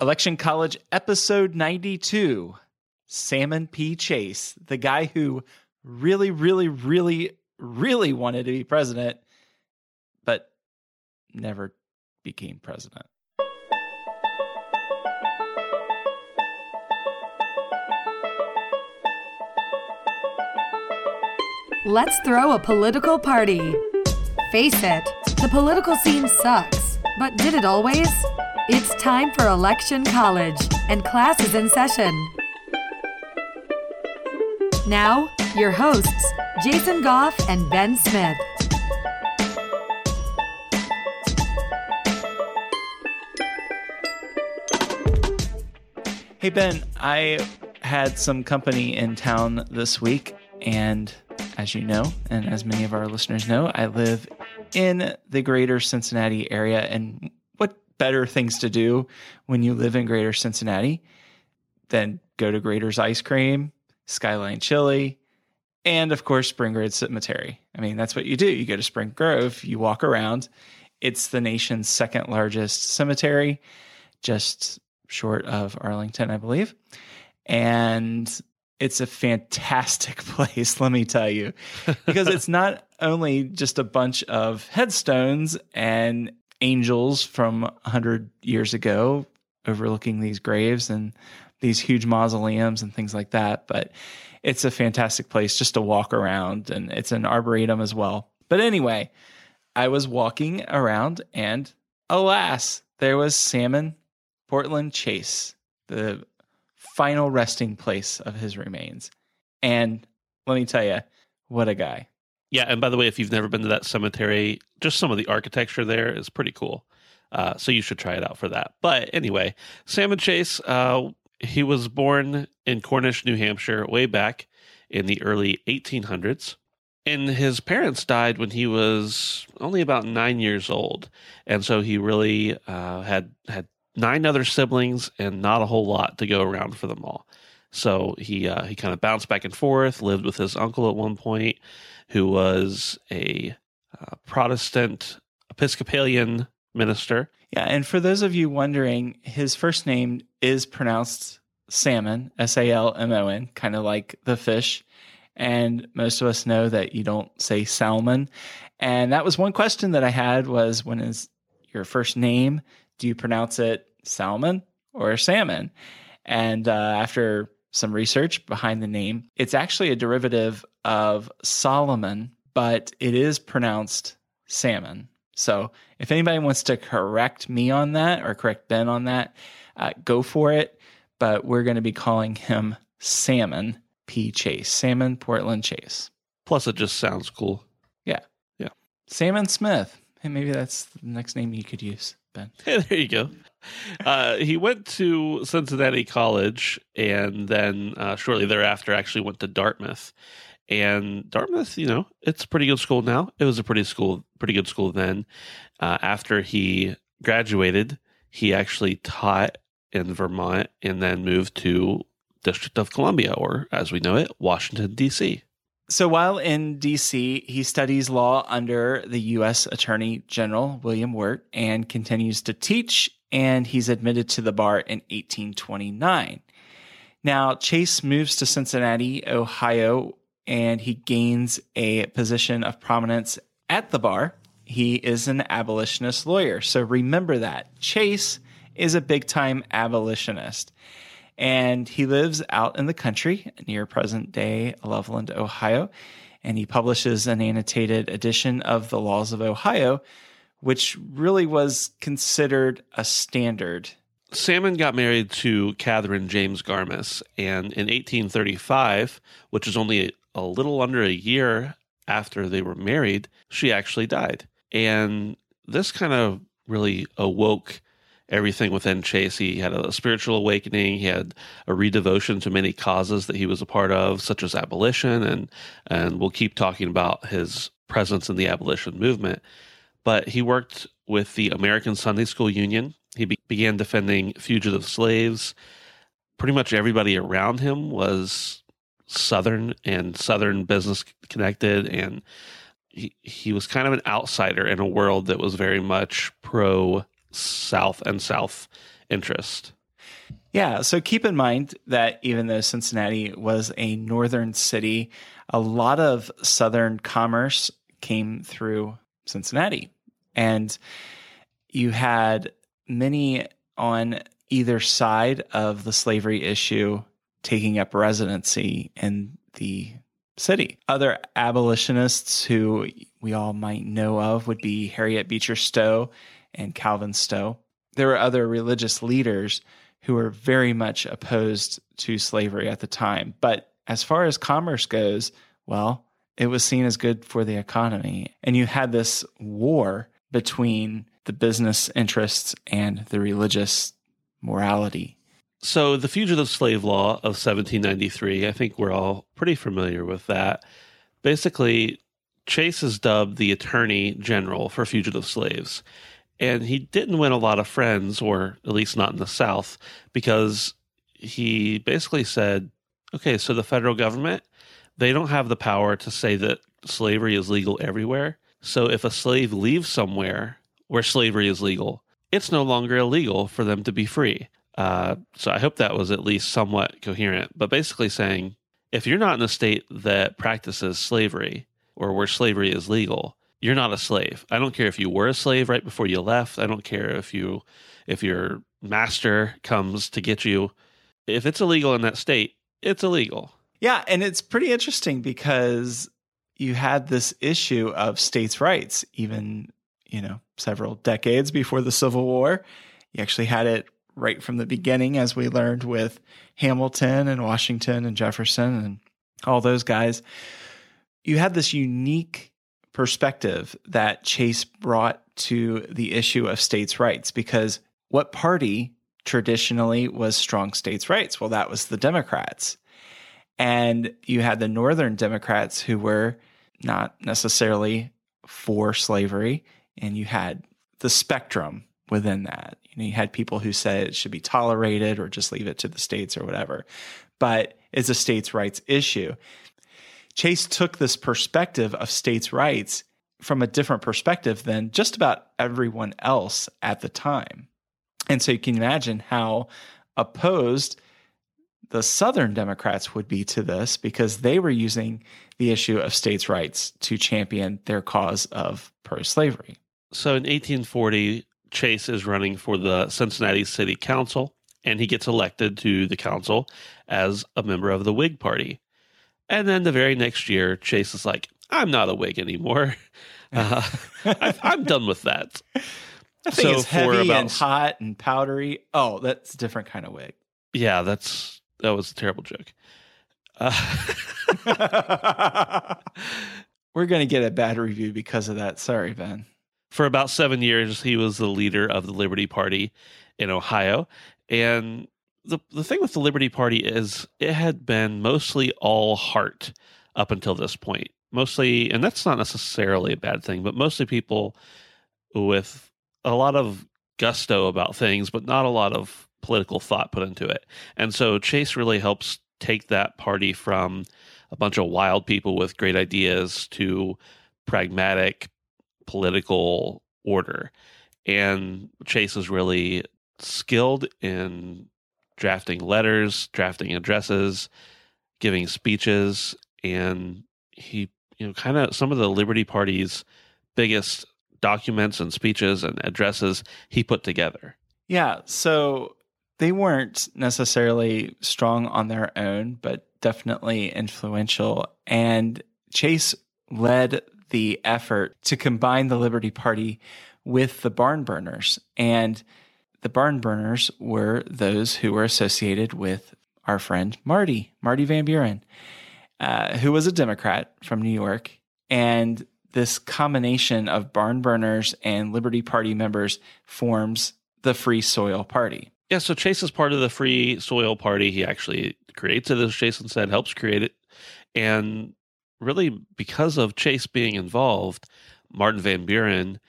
Election College episode 92 Salmon P. Chase, the guy who really, really, really, really wanted to be president, but never became president. Let's throw a political party. Face it, the political scene sucks, but did it always? It's time for Election College, and class is in session. Now, your hosts, Jason Goff and Ben Smith. Hey, Ben, I had some company in town this week, and as you know, and as many of our listeners know, I live in the greater Cincinnati area. And better things to do when you live in greater Cincinnati than go to Graeter's Ice Cream, Skyline Chili, and of course, Spring Grove Cemetery. I mean, that's what you do. You go to Spring Grove, you walk around. It's the nation's second largest cemetery, just short of Arlington, I believe. And it's a fantastic place, let me tell you, because it's not only just a bunch of headstones and angels from 100 years ago overlooking these graves and these huge mausoleums and things like that, but it's a fantastic place just to walk around and it's an arboretum as well. But anyway, I was walking around and alas, there was Salmon Portland Chase, the final resting place of his remains. And let me tell you, what a guy. Yeah, and by the way, if you've never been to that cemetery, just some of the architecture there is pretty cool. Uh, so you should try it out for that. But anyway, Salmon Chase, uh, he was born in Cornish, New Hampshire, way back in the early 1800s. And his parents died when he was only about nine years old, and so he really uh, had had nine other siblings and not a whole lot to go around for them all. So he uh, he kind of bounced back and forth. Lived with his uncle at one point, who was a uh, Protestant Episcopalian minister. Yeah, and for those of you wondering, his first name is pronounced salmon, S A L M O N, kind of like the fish. And most of us know that you don't say salmon. And that was one question that I had was when is your first name? Do you pronounce it salmon or salmon? And uh, after some research behind the name, it's actually a derivative of Solomon, but it is pronounced salmon. So if anybody wants to correct me on that or correct Ben on that, uh, go for it. But we're going to be calling him Salmon P. Chase, Salmon Portland Chase. Plus, it just sounds cool. Yeah. Yeah. Salmon Smith. And maybe that's the next name you could use, Ben. There you go. Uh, he went to Cincinnati College and then uh, shortly thereafter actually went to Dartmouth. And Dartmouth, you know, it's a pretty good school now. It was a pretty school, pretty good school then. Uh, after he graduated, he actually taught in Vermont and then moved to District of Columbia, or as we know it, Washington D.C. So while in DC, he studies law under the U.S. Attorney General William Wirt and continues to teach, and he's admitted to the bar in 1829. Now, Chase moves to Cincinnati, Ohio, and he gains a position of prominence at the bar. He is an abolitionist lawyer. So remember that. Chase is a big time abolitionist and he lives out in the country near present day Loveland, Ohio. And he publishes an annotated edition of the Laws of Ohio, which really was considered a standard. Salmon got married to Catherine James Garniss, and in 1835, which is only a little under a year after they were married, she actually died. And this kind of really awoke everything within Chase. He had a spiritual awakening. He had a redevotion to many causes that he was a part of, such as abolition, and and we'll keep talking about his presence in the abolition movement. But he worked with the American Sunday School Union. He be- began defending fugitive slaves. Pretty much everybody around him was Southern and Southern business connected, and he, he was kind of an outsider in a world that was very much pro South and South interest. Yeah, so keep in mind that even though Cincinnati was a northern city, a lot of southern commerce came through Cincinnati. And you had many on either side of the slavery issue taking up residency in the city. Other abolitionists who we all might know of would be Harriet Beecher Stowe and Calvin Stowe. There were other religious leaders who were very much opposed to slavery at the time. But as far as commerce goes, well, it was seen as good for the economy. And you had this war between the business interests and the religious morality. So, the Fugitive Slave Law of 1793, I think we're all pretty familiar with that. Basically, Chase is dubbed the Attorney General for fugitive slaves. And he didn't win a lot of friends, or at least not in the South, because he basically said, okay, so the federal government, they don't have the power to say that slavery is legal everywhere. So if a slave leaves somewhere where slavery is legal, it's no longer illegal for them to be free. Uh, so I hope that was at least somewhat coherent. But basically saying, if you're not in a state that practices slavery or where slavery is legal, you're not a slave. I don't care if you were a slave right before you left. I don't care if you if your master comes to get you. If it's illegal in that state, it's illegal. Yeah, and it's pretty interesting because you had this issue of states' rights even, you know, several decades before the Civil War. You actually had it right from the beginning as we learned with Hamilton and Washington and Jefferson and all those guys. You had this unique perspective that Chase brought to the issue of states' rights because what party traditionally was strong states' rights? Well, that was the Democrats. And you had the Northern Democrats who were not necessarily for slavery, and you had the spectrum within that. You know, you had people who said it should be tolerated or just leave it to the states or whatever. But it's a states' rights issue. Chase took this perspective of states' rights from a different perspective than just about everyone else at the time. And so you can imagine how opposed the Southern Democrats would be to this because they were using the issue of states' rights to champion their cause of pro slavery. So in 1840, Chase is running for the Cincinnati City Council, and he gets elected to the council as a member of the Whig Party. And then the very next year, Chase is like, I'm not a Whig anymore. Uh, I, am done with that. I think so it's heavy about, and hot and powdery. Oh, that's a different kind of wig. Yeah, that's that was a terrible joke. Uh, We're going to get a bad review because of that. Sorry, Ben. For about seven years, he was the leader of the Liberty Party in Ohio. And the the thing with the Liberty Party is it had been mostly all heart up until this point. Mostly, and that's not necessarily a bad thing, but mostly people with a lot of gusto about things, but not a lot of political thought put into it. And so Chase really helps take that party from a bunch of wild people with great ideas to pragmatic political order. And Chase is really skilled in drafting letters, drafting addresses, giving speeches, and he, you know, kind of some of the Liberty Party's biggest documents and speeches and addresses he put together. Yeah. So they weren't necessarily strong on their own, but definitely influential. And Chase led the effort to combine the Liberty Party with the barn burners. And the barn burners were those who were associated with our friend Marty, Marty Van Buren, uh, who was a Democrat from New York. And this combination of barn burners and Liberty Party members forms the Free Soil Party. Yeah, so Chase is part of the Free Soil Party. He actually creates it, as Jason said, helps create it. And really, because of Chase being involved, Martin Van Buren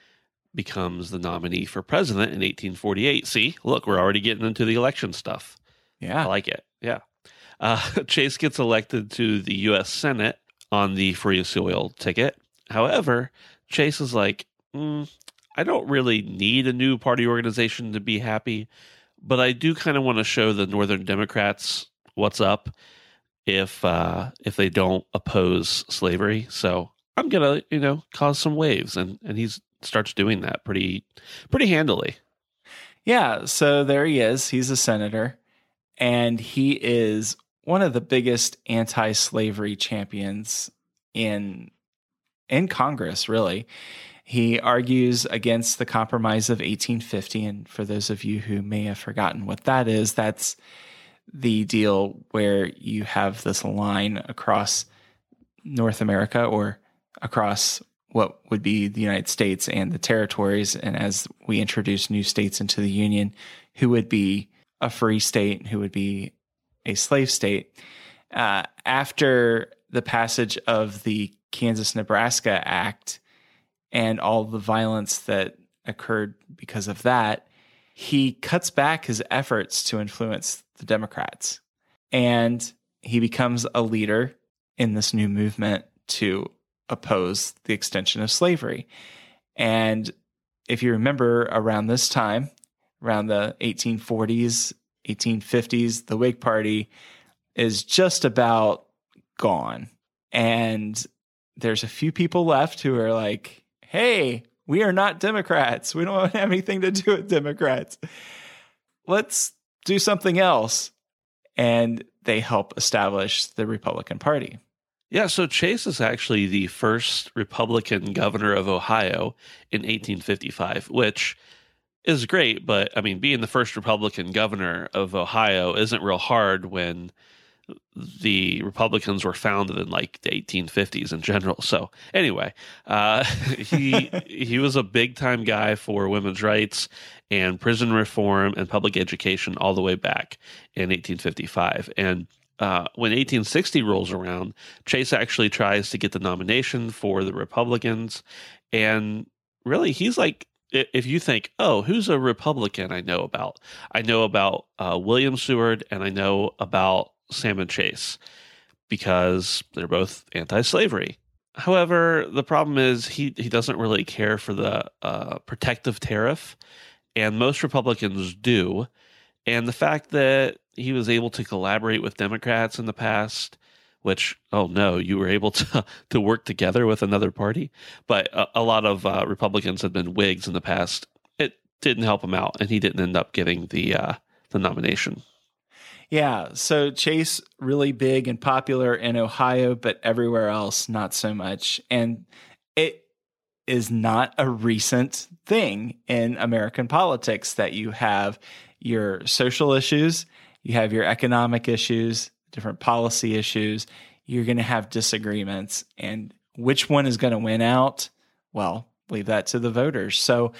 becomes the nominee for president in 1848. See, look, we're already getting into the election stuff. Yeah. I like it. Yeah. Uh, Chase gets elected to the U.S. Senate on the free soil ticket. However, Chase is like, mm, I don't really need a new party organization to be happy. but I do kind of want to show the Northern Democrats what's up if uh, if they don't oppose slavery. So I'm gonna you know cause some waves, and and he starts doing that pretty pretty handily. Yeah, so there he is. He's a senator, and he is one of the biggest anti-slavery champions in in Congress, really. He argues against the Compromise of 1850. And for those of you who may have forgotten what that is, that's the deal where you have this line across North America or across what would be the United States and the territories. And as we introduce new states into the Union, who would be a free state, who would be a slave state. Uh, after the passage of the Kansas Nebraska Act and all the violence that occurred because of that, he cuts back his efforts to influence the Democrats. And he becomes a leader in this new movement to oppose the extension of slavery. And if you remember around this time, around the 1840s, 1850s, the Whig Party is just about gone. And there's a few people left who are like, hey, we are not Democrats. We don't have anything to do with Democrats. Let's do something else. And they help establish the Republican Party. Yeah, so Chase is actually the first Republican governor of Ohio in 1855, which is great. But I mean, being the first Republican governor of Ohio isn't real hard when the Republicans were founded in like the 1850s in general. So anyway, uh, he he was a big time guy for women's rights and prison reform and public education all the way back in 1855. And uh, when 1860 rolls around, Chase actually tries to get the nomination for the Republicans, and really he's like if you think, oh, who's a Republican I know about? I know about uh, William Seward and I know about Salmon Chase because they're both anti-slavery. However, the problem is he he doesn't really care for the uh, protective tariff, and most Republicans do. And the fact that he was able to collaborate with Democrats in the past, which oh no, you were able to to work together with another party, but a, a lot of uh, Republicans had been Whigs in the past. It didn't help him out, and he didn't end up getting the uh, the nomination. Yeah. So Chase, really big and popular in Ohio, but everywhere else, not so much. And it is not a recent thing in American politics that you have your social issues, you have your economic issues, different policy issues. You're going to have disagreements. And which one is going to win out? Well, leave that to the voters. So,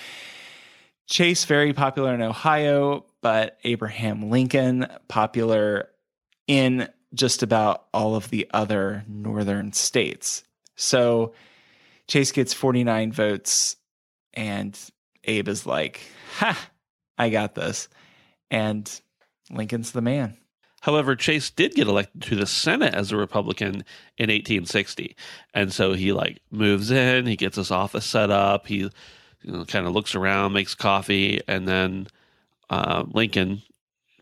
Chase, very popular in Ohio, but Abraham Lincoln, popular in just about all of the other northern states. So Chase gets 49 votes, and Abe is like, Ha, I got this. And Lincoln's the man. However, Chase did get elected to the Senate as a Republican in 1860. And so he like moves in, he gets his office set up, he you know, kind of looks around, makes coffee, and then uh, Lincoln,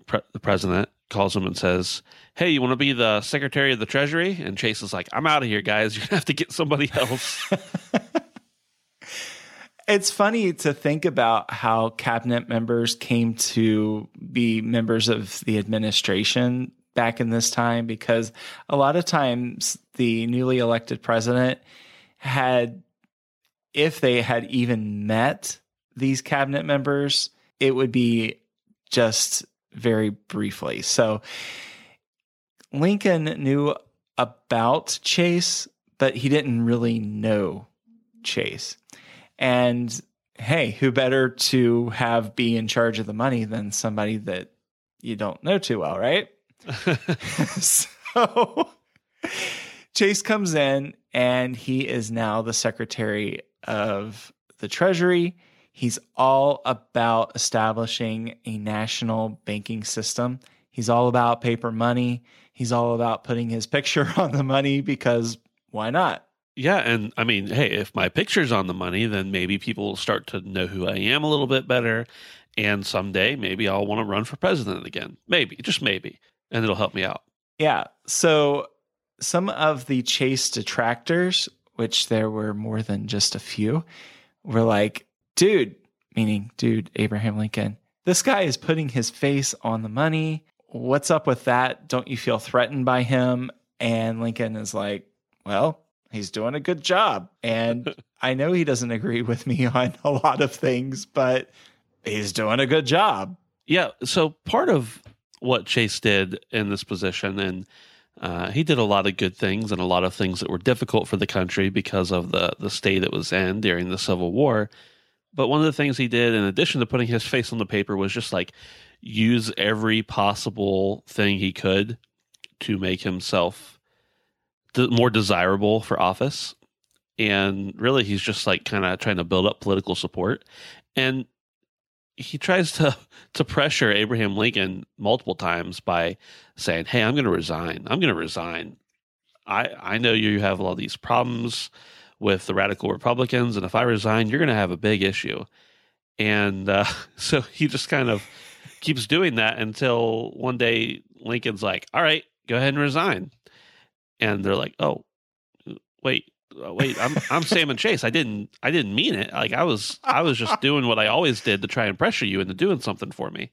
pre- the president, calls him and says, Hey, you want to be the Secretary of the Treasury? And Chase is like, I'm out of here, guys. You're going to have to get somebody else. it's funny to think about how cabinet members came to be members of the administration back in this time because a lot of times the newly elected president had, if they had even met these cabinet members, it would be just very briefly. So Lincoln knew about Chase, but he didn't really know Chase. And hey, who better to have be in charge of the money than somebody that you don't know too well, right? so Chase comes in and he is now the secretary of the Treasury. He's all about establishing a national banking system. He's all about paper money. He's all about putting his picture on the money because why not? Yeah, and I mean, hey, if my picture's on the money, then maybe people will start to know who I am a little bit better, And someday, maybe I'll want to run for president again. Maybe, just maybe. And it'll help me out. Yeah. So some of the Chase detractors, which there were more than just a few, were like, dude, meaning dude, Abraham Lincoln, this guy is putting his face on the money. What's up with that? Don't you feel threatened by him? And Lincoln is like, well, he's doing a good job. And I know he doesn't agree with me on a lot of things, but he's doing a good job. Yeah. So part of what Chase did in this position, and uh, he did a lot of good things and a lot of things that were difficult for the country because of the the state it was in during the Civil War. But one of the things he did, in addition to putting his face on the paper, was just like use every possible thing he could to make himself more desirable for office. And really, he's just like kind of trying to build up political support. And he tries to to pressure Abraham Lincoln multiple times by saying, "Hey, I'm going to resign. I'm going to resign. I I know you have all these problems with the radical Republicans, and if I resign, you're going to have a big issue." And uh, so he just kind of keeps doing that until one day Lincoln's like, "All right, go ahead and resign," and they're like, "Oh, wait." Uh, wait, I'm I'm Salmon Chase. I didn't I didn't mean it. Like I was I was just doing what I always did to try and pressure you into doing something for me.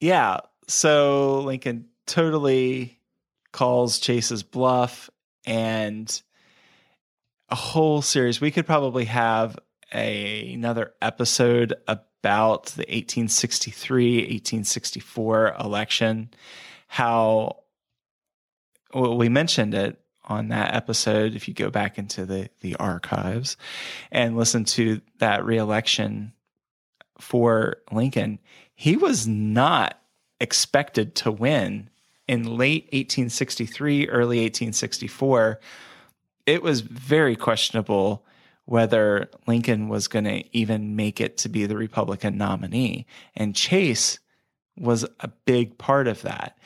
Yeah. So Lincoln totally calls Chase's bluff and a whole series. We could probably have a, another episode about the 1863 1864 election. How well, we mentioned it on that episode if you go back into the the archives and listen to that reelection for Lincoln, he was not expected to win in late 1863, early 1864. It was very questionable whether Lincoln was going to even make it to be the Republican nominee. And Chase was a big part of that.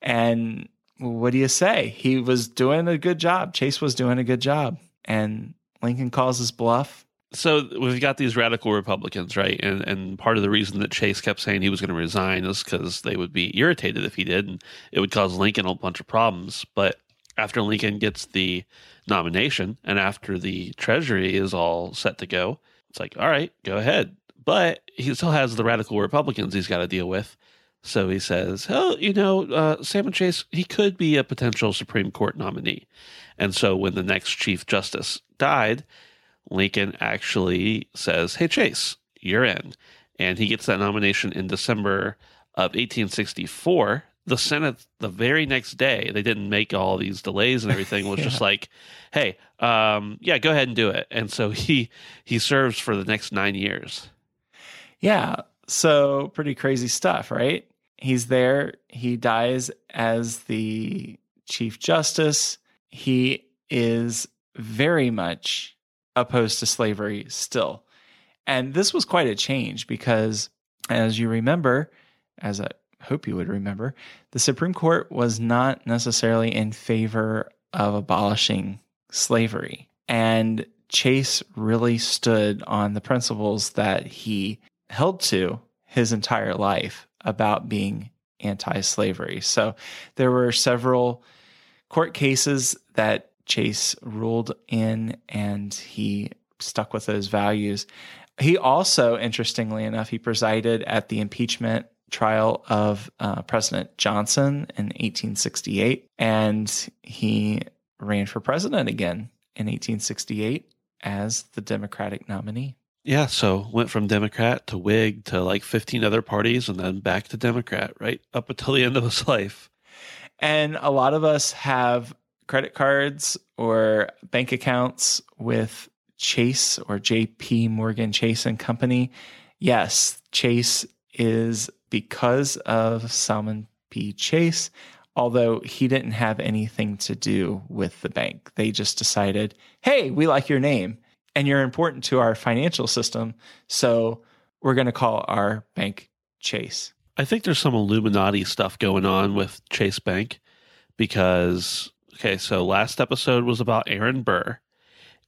And what do you say? He was doing a good job. Chase was doing a good job. And Lincoln calls his bluff. So we've got these radical Republicans, right? And and part of the reason that Chase kept saying he was going to resign is because they would be irritated if he did, and it would cause Lincoln a bunch of problems. But after Lincoln gets the nomination and after the Treasury is all set to go, it's like, all right, go ahead. But he still has the radical Republicans he's got to deal with. So he says, "Oh, you know, uh, Salmon Chase, he could be a potential Supreme Court nominee." And so when the next Chief Justice died, Lincoln actually says, "Hey, Chase, you're in," and he gets that nomination in December of 1864. The Senate, the very next day, they didn't make all these delays and everything. Was yeah. just like, "Hey, um, yeah, go ahead and do it." And so he he serves for the next nine years. Yeah, so pretty crazy stuff, right? He's there. He dies as the Chief Justice. He is very much opposed to slavery still. And this was quite a change because, as you remember, as I hope you would remember, the Supreme Court was not necessarily in favor of abolishing slavery. And Chase really stood on the principles that he held to his entire life about being anti slavery. So there were several court cases that Chase ruled in, and he stuck with those values. He also, interestingly enough, he presided at the impeachment trial of uh, President Johnson in 1868, and he ran for president again in 1868 as the Democratic nominee. Yeah, so went from Democrat to Whig to like 15 other parties and then back to Democrat, right? Up until the end of his life. And a lot of us have credit cards or bank accounts with Chase or JP Morgan Chase and Company. Yes, Chase is because of Salmon P. Chase, although he didn't have anything to do with the bank. They just decided, hey, we like your name and you're important to our financial system. So we're going to call our bank Chase. I think there's some Illuminati stuff going on with Chase Bank because, okay, so last episode was about Aaron Burr.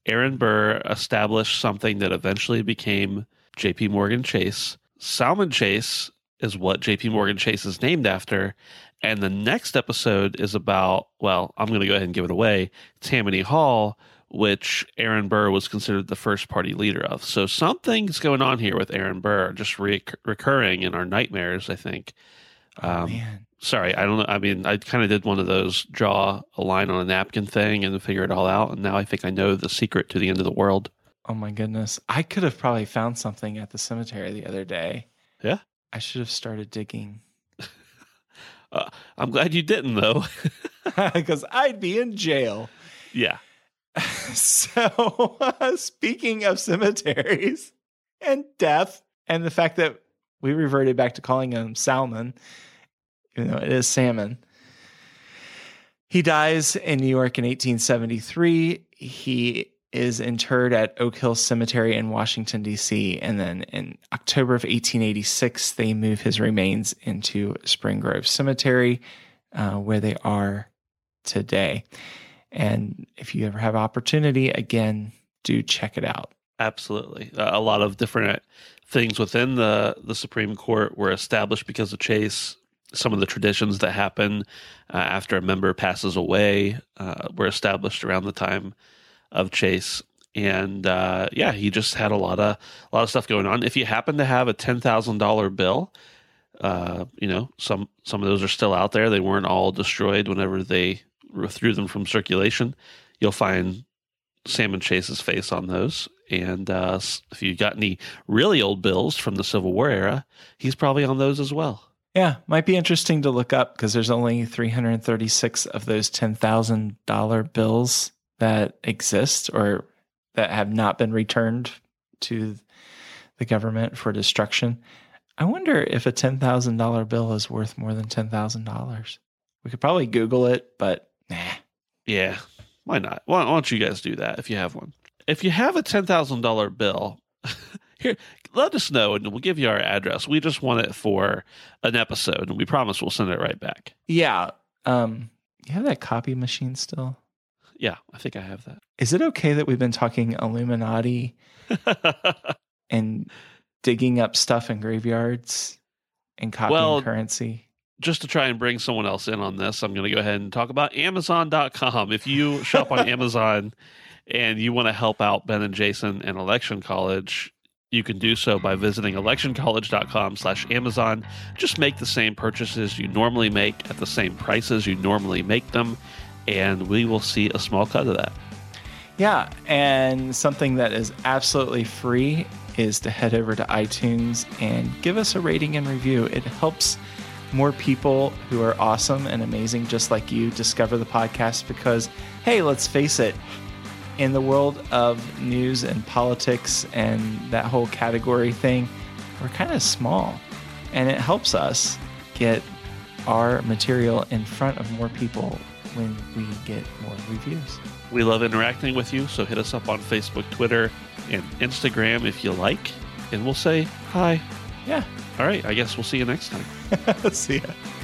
Aaron Burr established something that eventually became JP Morgan Chase. Salmon Chase is what JP Morgan Chase is named after. And the next episode is about, well, I'm going to go ahead and give it away Tammany Hall, which Aaron Burr was considered the first party leader of. So something's going on here with Aaron Burr, just re- recurring in our nightmares, I think. Oh, man. Sorry, I don't know. I mean, I kind of did one of those draw a line on a napkin thing and figure it all out. And now I think I know the secret to the end of the world. Oh my goodness. I could have probably found something at the cemetery the other day. Yeah. I should have started digging Uh, I'm glad you didn't, though. because I'd be in jail. yeah. So, speaking of cemeteries and death, and the fact that we reverted back to calling him Salmon, even though it is salmon, he dies in New York in 1873. He is interred at Oak Hill Cemetery in Washington, D.C. And then in October of 1886, they move his remains into Spring Grove Cemetery, uh, where they are today. And if you ever have opportunity, again, do check it out. Absolutely. A lot of different things within the, the Supreme Court were established because of Chase. Some of the traditions that happen uh, after a member passes away uh, were established around the time of Chase. And uh, yeah, he just had a lot of a lot of stuff going on. If you happen to have a ten thousand dollar bill, uh, you know some some of those are still out there. They weren't all destroyed whenever they threw them from circulation. You'll find Salmon Chase's face on those. And uh, if you got any really old bills from the Civil War era, he's probably on those as well. Yeah, might be interesting to look up because there's only 336 of those $10,000 bills that exist or that have not been returned to the government for destruction. I wonder if a $10,000 bill is worth more than $10,000. We could probably Google it, but nah. Yeah, why not? Why, why don't you guys do that if you have one? If you have a $10,000 bill, here, let us know and we'll give you our address. We just want it for an episode and we promise we'll send it right back. Yeah. Um, you have that copy machine still? Yeah, I think I have that. Is it okay that we've been talking Illuminati and digging up stuff in graveyards and copying Well, currency? Just to try and bring someone else in on this, I'm going to go ahead and talk about Amazon.com. If you shop on Amazon and you want to help out Ben and Jason and Election College, you can do so by visiting electioncollege.com slash Amazon. Just make the same purchases you normally make at the same prices you normally make them, and we will see a small cut of that. Yeah, and something that is absolutely free is to head over to iTunes and give us a rating and review. It helps more people who are awesome and amazing, just like you, discover the podcast because, hey, let's face it, in the world of news and politics and that whole category thing, we're kind of small. And it helps us get our material in front of more people when we get more reviews. We love interacting with you, so hit us up on Facebook, Twitter, and Instagram if you like, and we'll say hi. Yeah. All right, I guess we'll see you next time. See ya.